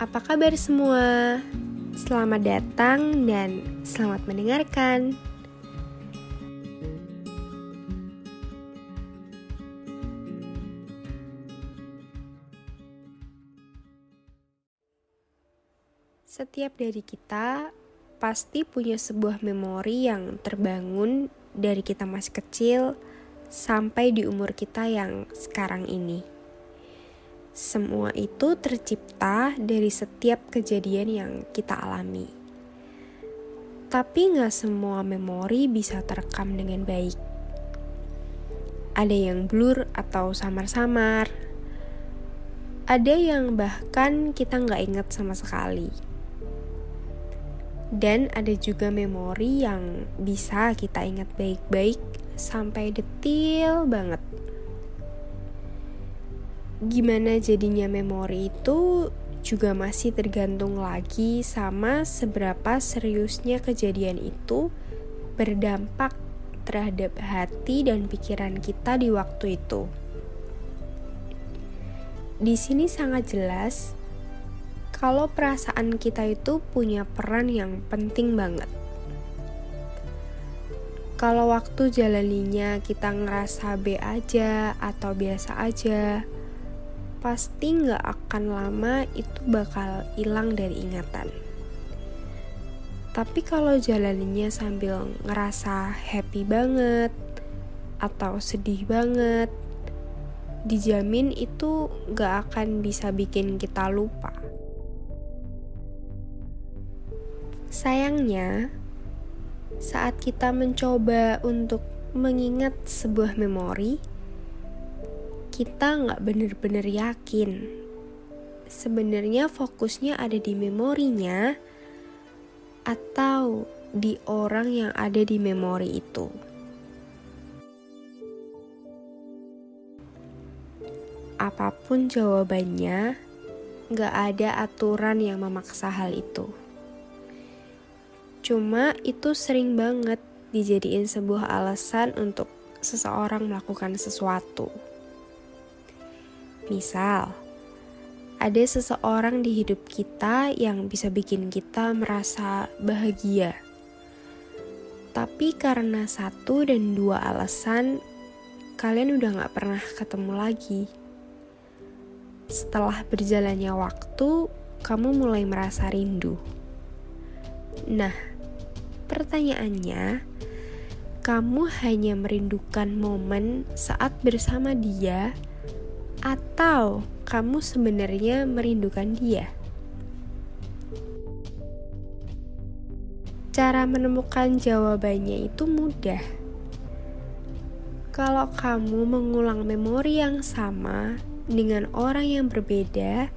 Apa kabar semua? Selamat datang dan selamat mendengarkan. Setiap dari kita pasti punya sebuah memori yang terbangun dari kita masih kecil sampai di umur kita yang sekarang ini. Semua itu tercipta dari setiap kejadian yang kita alami. Tapi gak semua memori bisa terekam dengan baik. Ada yang blur atau samar-samar. Ada yang bahkan kita gak ingat sama sekali. Dan ada juga memori yang bisa kita ingat baik-baik sampai detil banget. Gimana jadinya memori itu juga masih tergantung lagi sama seberapa seriusnya kejadian itu berdampak terhadap hati dan pikiran kita di waktu itu. Di sini sangat jelas kalau perasaan kita itu punya peran yang penting banget kalau waktu jalaninya kita ngerasa B aja atau biasa aja, pasti nggak akan lama itu bakal hilang dari ingatan. Tapi kalau jalaninya sambil ngerasa happy banget atau sedih banget, dijamin itu nggak akan bisa bikin kita lupa. Sayangnya, saat kita mencoba untuk mengingat sebuah memori, kita nggak bener-bener yakin. Sebenarnya fokusnya ada di memorinya atau di orang yang ada di memori itu. Apa pun jawabannya, nggak ada aturan yang memaksa hal itu. Cuma itu sering banget dijadiin sebuah alasan untuk seseorang melakukan sesuatu. Misal, ada seseorang di hidup kita yang bisa bikin kita merasa bahagia. Tapi karena satu dan dua alasan, kalian udah gak pernah ketemu lagi. Setelah berjalannya waktu, kamu mulai merasa rindu. Nah, Pertanyaannya, kamu hanya merindukan momen saat bersama dia, atau kamu sebenarnya merindukan dia? Cara menemukan jawabannya itu mudah. Kalau kamu mengulang memori yang sama dengan orang yang berbeda,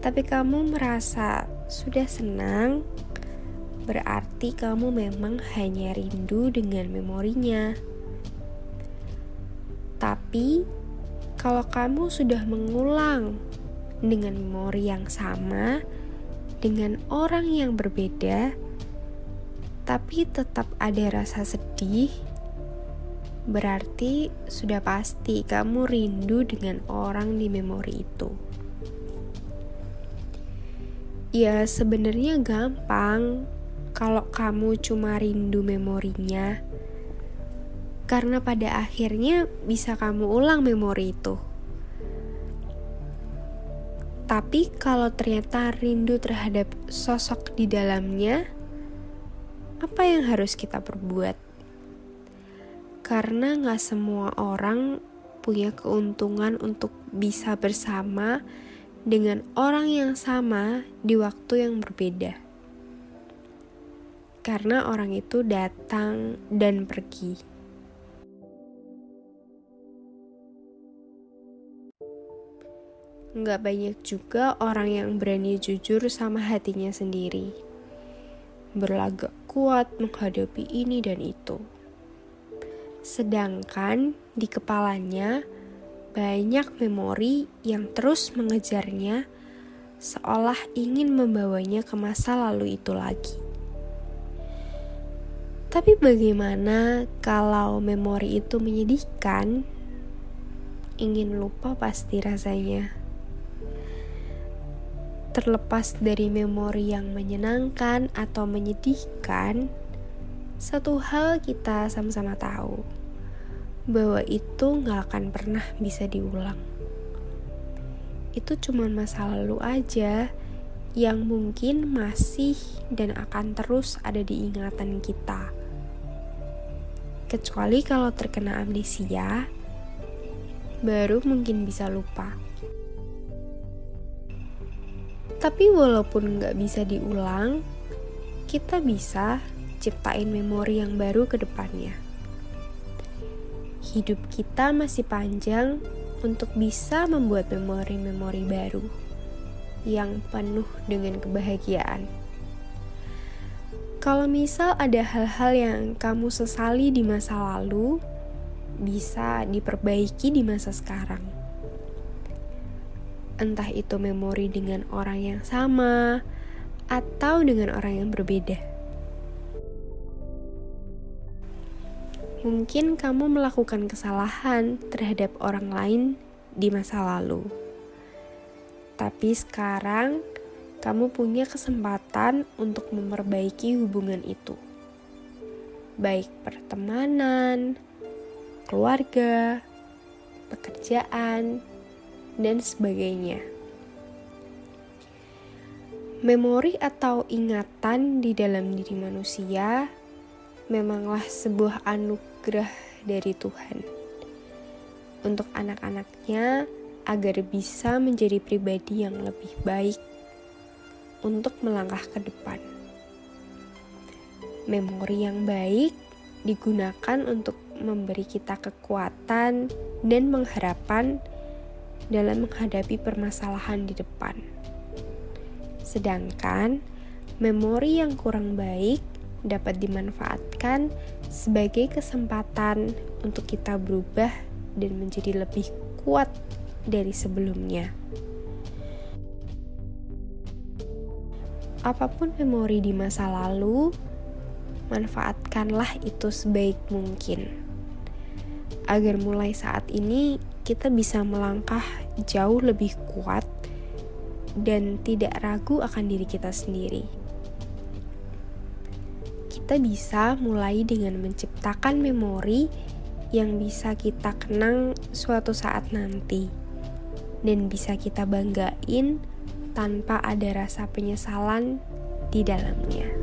tapi kamu merasa sudah senang berarti kamu memang hanya rindu dengan memorinya. Tapi, kalau kamu sudah mengulang dengan memori yang sama dengan orang yang berbeda, tapi tetap ada rasa sedih, berarti sudah pasti kamu rindu dengan orang di memori itu. Ya, sebenarnya gampang kalau kamu cuma rindu memorinya, karena pada akhirnya bisa kamu ulang memori itu. Tapi kalau ternyata rindu terhadap sosok di dalamnya, apa yang harus kita perbuat? Karena gak semua orang punya keuntungan untuk bisa bersama dengan orang yang sama di waktu yang berbeda karena orang itu datang dan pergi. Nggak banyak juga orang yang berani jujur sama hatinya sendiri. Berlagak kuat menghadapi ini dan itu. Sedangkan di kepalanya banyak memori yang terus mengejarnya seolah ingin membawanya ke masa lalu itu lagi. Tapi bagaimana kalau memori itu menyedihkan? Ingin lupa pasti rasanya. Terlepas dari memori yang menyenangkan atau menyedihkan, satu hal kita sama-sama tahu bahwa itu nggak akan pernah bisa diulang. Itu cuma masa lalu aja yang mungkin masih dan akan terus ada di ingatan kita. Kecuali kalau terkena amnesia, baru mungkin bisa lupa. Tapi walaupun nggak bisa diulang, kita bisa ciptain memori yang baru ke depannya. Hidup kita masih panjang untuk bisa membuat memori-memori baru yang penuh dengan kebahagiaan. Kalau misal ada hal-hal yang kamu sesali di masa lalu, bisa diperbaiki di masa sekarang entah itu memori dengan orang yang sama atau dengan orang yang berbeda. Mungkin kamu melakukan kesalahan terhadap orang lain di masa lalu, tapi sekarang kamu punya kesempatan untuk memperbaiki hubungan itu, baik pertemanan, keluarga, pekerjaan, dan sebagainya. Memori atau ingatan di dalam diri manusia memanglah sebuah anugerah dari Tuhan untuk anak-anaknya agar bisa menjadi pribadi yang lebih baik untuk melangkah ke depan. Memori yang baik digunakan untuk memberi kita kekuatan dan mengharapan dalam menghadapi permasalahan di depan. Sedangkan memori yang kurang baik dapat dimanfaatkan sebagai kesempatan untuk kita berubah dan menjadi lebih kuat dari sebelumnya. Apa pun memori di masa lalu, manfaatkanlah itu sebaik mungkin agar mulai saat ini kita bisa melangkah jauh lebih kuat dan tidak ragu akan diri kita sendiri. Kita bisa mulai dengan menciptakan memori yang bisa kita kenang suatu saat nanti dan bisa kita banggain tanpa ada rasa penyesalan di dalamnya.